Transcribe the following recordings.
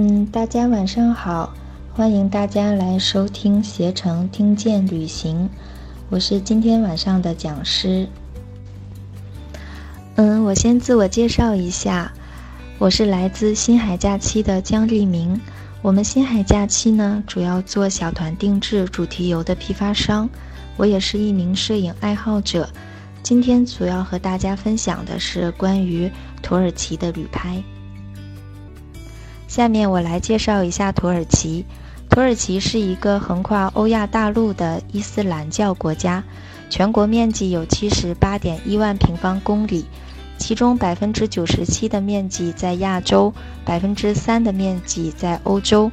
嗯，大家晚上好，欢迎大家来收听携程听见旅行，我是今天晚上的讲师。嗯，我先自我介绍一下，我是来自新海假期的江立明。我们新海假期呢，主要做小团定制主题游的批发商，我也是一名摄影爱好者。今天主要和大家分享的是关于土耳其的旅拍。下面我来介绍一下土耳其。土耳其是一个横跨欧亚大陆的伊斯兰教国家，全国面积有七十八点一万平方公里，其中百分之九十七的面积在亚洲，百分之三的面积在欧洲。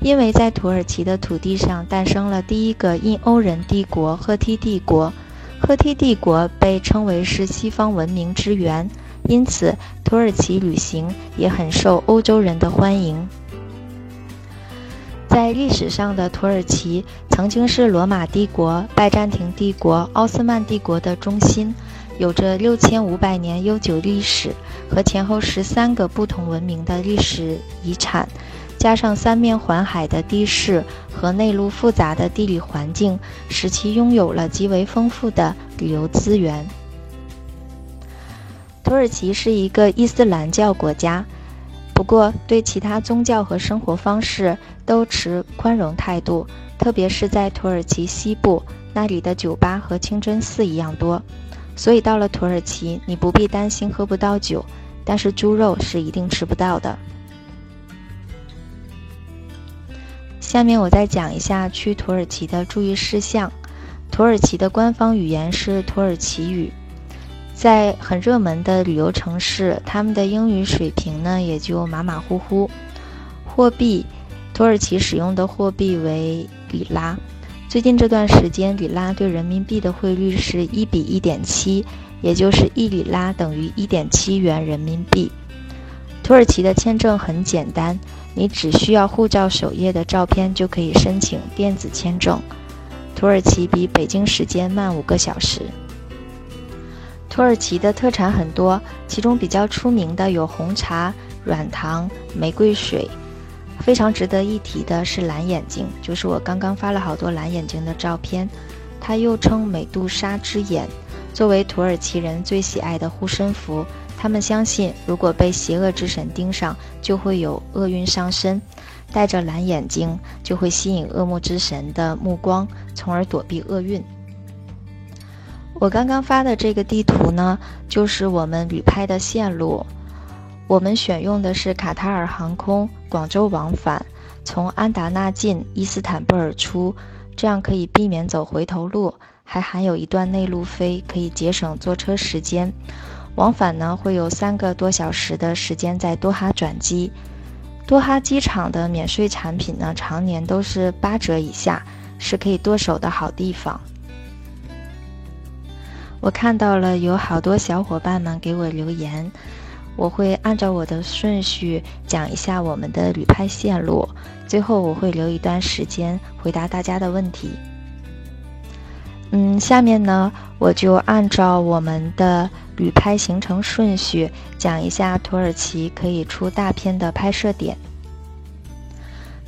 因为在土耳其的土地上诞生了第一个印欧人帝国——赫梯帝国。赫梯帝国被称为是西方文明之源，因此土耳其旅行也很受欧洲人的欢迎。在历史上的土耳其曾经是罗马帝国、拜占庭帝国、奥斯曼帝国的中心，有着六千五百年悠久历史和前后十三个不同文明的历史遗产。加上三面环海的地势和内陆复杂的地理环境，使其拥有了极为丰富的旅游资源。土耳其是一个伊斯兰教国家，不过对其他宗教和生活方式都持宽容态度，特别是在土耳其西部，那里的酒吧和清真寺一样多，所以到了土耳其，你不必担心喝不到酒，但是猪肉是一定吃不到的。下面我再讲一下去土耳其的注意事项。土耳其的官方语言是土耳其语，在很热门的旅游城市，他们的英语水平呢也就马马虎虎。货币，土耳其使用的货币为里拉。最近这段时间，里拉对人民币的汇率是一比一点七，也就是一里拉等于一点七元人民币。土耳其的签证很简单。你只需要护照首页的照片就可以申请电子签证。土耳其比北京时间慢五个小时。土耳其的特产很多，其中比较出名的有红茶、软糖、玫瑰水。非常值得一提的是蓝眼睛，就是我刚刚发了好多蓝眼睛的照片。它又称美杜莎之眼，作为土耳其人最喜爱的护身符。他们相信，如果被邪恶之神盯上，就会有厄运上身。戴着蓝眼睛，就会吸引恶魔之神的目光，从而躲避厄运。我刚刚发的这个地图呢，就是我们旅拍的线路。我们选用的是卡塔尔航空广州往返，从安达纳进，伊斯坦布尔出，这样可以避免走回头路，还含有一段内陆飞，可以节省坐车时间。往返呢会有三个多小时的时间在多哈转机，多哈机场的免税产品呢常年都是八折以下，是可以剁手的好地方。我看到了有好多小伙伴们给我留言，我会按照我的顺序讲一下我们的旅拍线路，最后我会留一段时间回答大家的问题。嗯，下面呢我就按照我们的。旅拍行程顺序，讲一下土耳其可以出大片的拍摄点。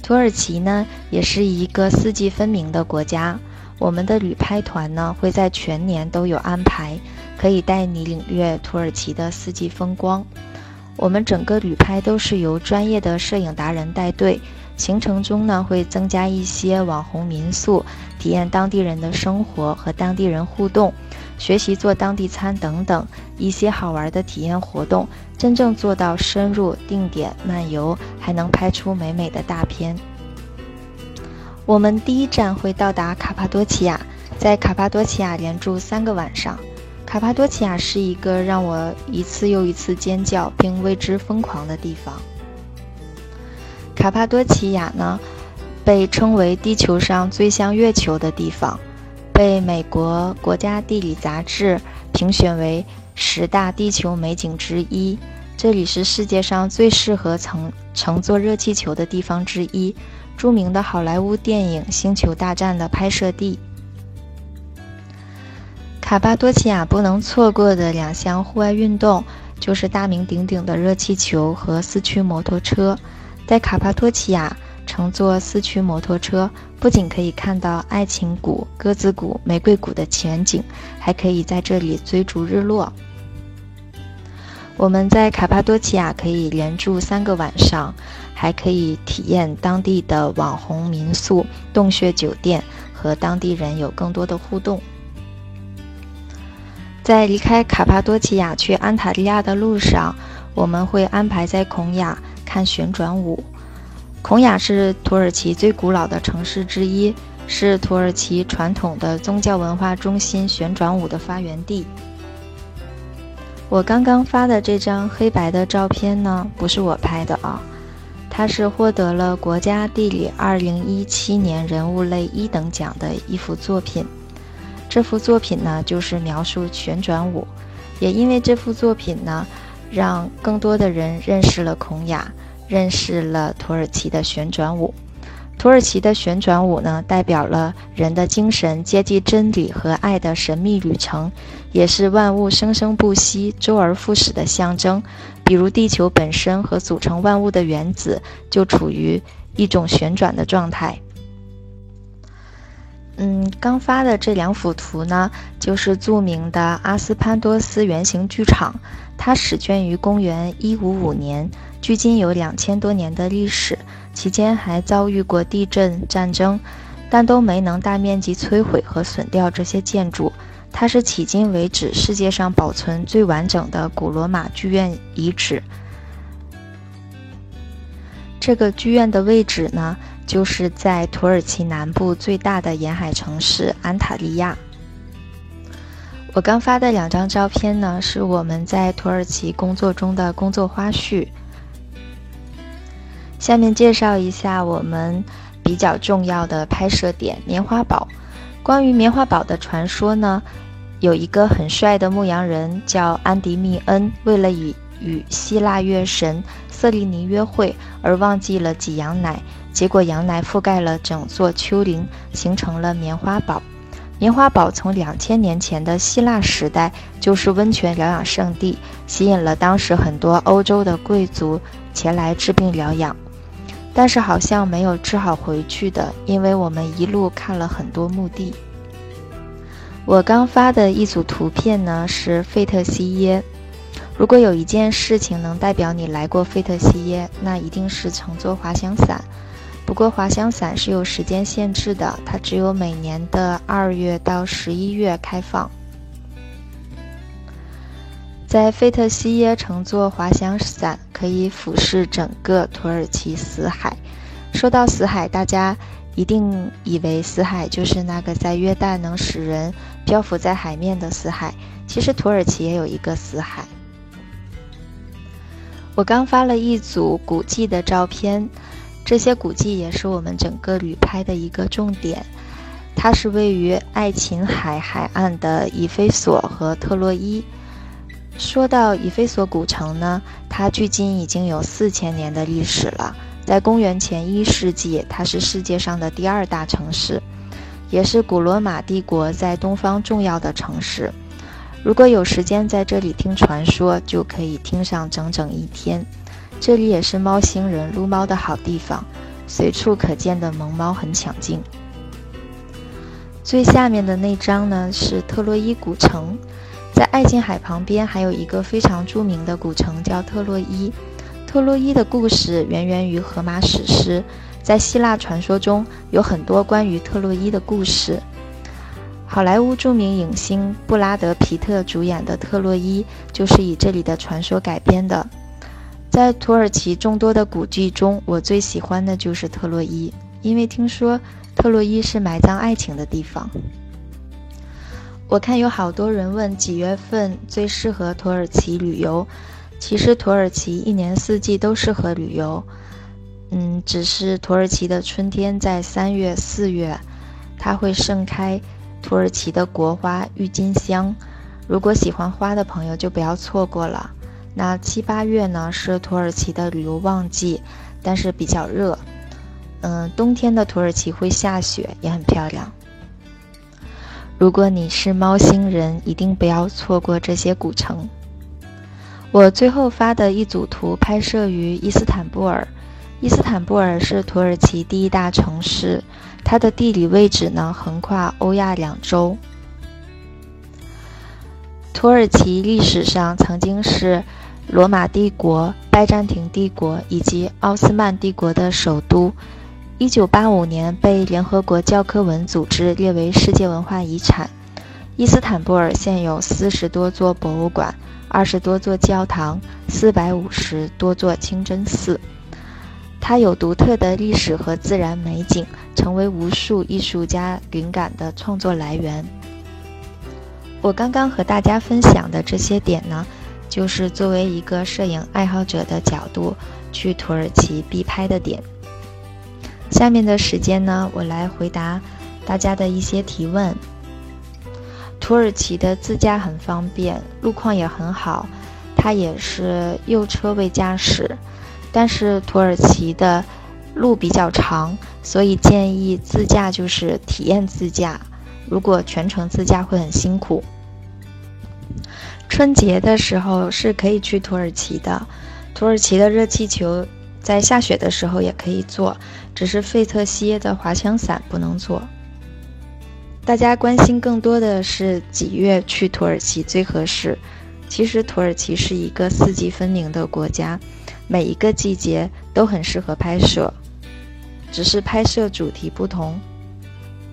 土耳其呢，也是一个四季分明的国家。我们的旅拍团呢，会在全年都有安排，可以带你领略土耳其的四季风光。我们整个旅拍都是由专业的摄影达人带队。行程中呢，会增加一些网红民宿，体验当地人的生活和当地人互动，学习做当地餐等等一些好玩的体验活动，真正做到深入定点漫游，还能拍出美美的大片。我们第一站会到达卡帕多奇亚，在卡帕多奇亚连住三个晚上。卡帕多奇亚是一个让我一次又一次尖叫并为之疯狂的地方。卡帕多奇亚呢，被称为地球上最像月球的地方，被美国国家地理杂志评选为十大地球美景之一。这里是世界上最适合乘乘坐热气球的地方之一，著名的好莱坞电影《星球大战》的拍摄地。卡帕多奇亚不能错过的两项户外运动，就是大名鼎鼎的热气球和四驱摩托车。在卡帕多奇亚乘坐四驱摩托车，不仅可以看到爱情谷、鸽子谷、玫瑰谷的全景，还可以在这里追逐日落。我们在卡帕多奇亚可以连住三个晚上，还可以体验当地的网红民宿、洞穴酒店，和当地人有更多的互动。在离开卡帕多奇亚去安塔利亚的路上，我们会安排在孔雅看旋转舞。孔雅是土耳其最古老的城市之一，是土耳其传统的宗教文化中心，旋转舞的发源地。我刚刚发的这张黑白的照片呢，不是我拍的啊，它是获得了国家地理2017年人物类一等奖的一幅作品。这幅作品呢，就是描述旋转舞，也因为这幅作品呢，让更多的人认识了孔雅，认识了土耳其的旋转舞。土耳其的旋转舞呢，代表了人的精神接近真理和爱的神秘旅程，也是万物生生不息、周而复始的象征。比如地球本身和组成万物的原子就处于一种旋转的状态。嗯，刚发的这两幅图呢，就是著名的阿斯潘多斯圆形剧场，它始建于公元一五五年，距今有两千多年的历史。期间还遭遇过地震、战争，但都没能大面积摧毁和损掉这些建筑。它是迄今为止世界上保存最完整的古罗马剧院遗址。这个剧院的位置呢，就是在土耳其南部最大的沿海城市安塔利亚。我刚发的两张照片呢，是我们在土耳其工作中的工作花絮。下面介绍一下我们比较重要的拍摄点——棉花堡。关于棉花堡的传说呢，有一个很帅的牧羊人叫安迪密恩，为了与与希腊月神瑟利尼约会而忘记了挤羊奶，结果羊奶覆盖了整座丘陵，形成了棉花堡。棉花堡从两千年前的希腊时代就是温泉疗养圣地，吸引了当时很多欧洲的贵族前来治病疗养。但是好像没有治好回去的，因为我们一路看了很多墓地。我刚发的一组图片呢是费特西耶。如果有一件事情能代表你来过费特西耶，那一定是乘坐滑翔伞。不过滑翔伞是有时间限制的，它只有每年的二月到十一月开放。在费特西耶乘坐滑翔伞，可以俯视整个土耳其死海。说到死海，大家一定以为死海就是那个在约旦能使人漂浮在海面的死海。其实土耳其也有一个死海。我刚发了一组古迹的照片，这些古迹也是我们整个旅拍的一个重点。它是位于爱琴海海岸的以菲索和特洛伊。说到以菲索古城呢，它距今已经有四千年的历史了。在公元前一世纪，它是世界上的第二大城市，也是古罗马帝国在东方重要的城市。如果有时间在这里听传说，就可以听上整整一天。这里也是猫星人撸猫的好地方，随处可见的萌猫很抢镜。最下面的那张呢，是特洛伊古城。在爱琴海旁边还有一个非常著名的古城，叫特洛伊。特洛伊的故事源源于荷马史诗，在希腊传说中有很多关于特洛伊的故事。好莱坞著名影星布拉德·皮特主演的《特洛伊》就是以这里的传说改编的。在土耳其众多的古迹中，我最喜欢的就是特洛伊，因为听说特洛伊是埋葬爱情的地方。我看有好多人问几月份最适合土耳其旅游，其实土耳其一年四季都适合旅游，嗯，只是土耳其的春天在三月四月，它会盛开土耳其的国花郁金香，如果喜欢花的朋友就不要错过了。那七八月呢是土耳其的旅游旺季，但是比较热，嗯，冬天的土耳其会下雪，也很漂亮。如果你是猫星人，一定不要错过这些古城。我最后发的一组图拍摄于伊斯坦布尔。伊斯坦布尔是土耳其第一大城市，它的地理位置呢横跨欧亚两洲。土耳其历史上曾经是罗马帝国、拜占庭帝国以及奥斯曼帝国的首都。一九八五年被联合国教科文组织列为世界文化遗产。伊斯坦布尔现有四十多座博物馆、二十多座教堂、四百五十多座清真寺。它有独特的历史和自然美景，成为无数艺术家灵感的创作来源。我刚刚和大家分享的这些点呢，就是作为一个摄影爱好者的角度去土耳其必拍的点。下面的时间呢，我来回答大家的一些提问。土耳其的自驾很方便，路况也很好，它也是右车位驾驶。但是土耳其的路比较长，所以建议自驾就是体验自驾。如果全程自驾会很辛苦。春节的时候是可以去土耳其的，土耳其的热气球。在下雪的时候也可以做，只是费特西耶的滑翔伞不能做。大家关心更多的是几月去土耳其最合适？其实土耳其是一个四季分明的国家，每一个季节都很适合拍摄，只是拍摄主题不同。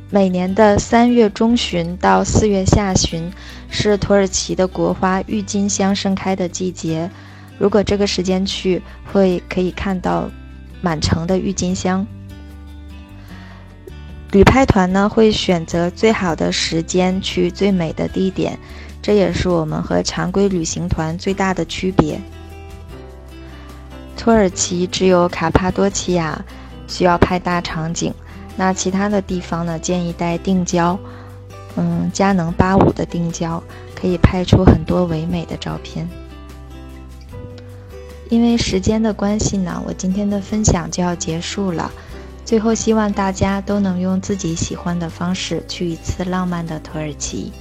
每年的三月中旬到四月下旬是土耳其的国花郁金香盛开的季节。如果这个时间去，会可以看到满城的郁金香。旅拍团呢会选择最好的时间去最美的地点，这也是我们和常规旅行团最大的区别。土耳其只有卡帕多奇亚需要拍大场景，那其他的地方呢建议带定焦，嗯，佳能八五的定焦可以拍出很多唯美的照片。因为时间的关系呢，我今天的分享就要结束了。最后，希望大家都能用自己喜欢的方式去一次浪漫的土耳其。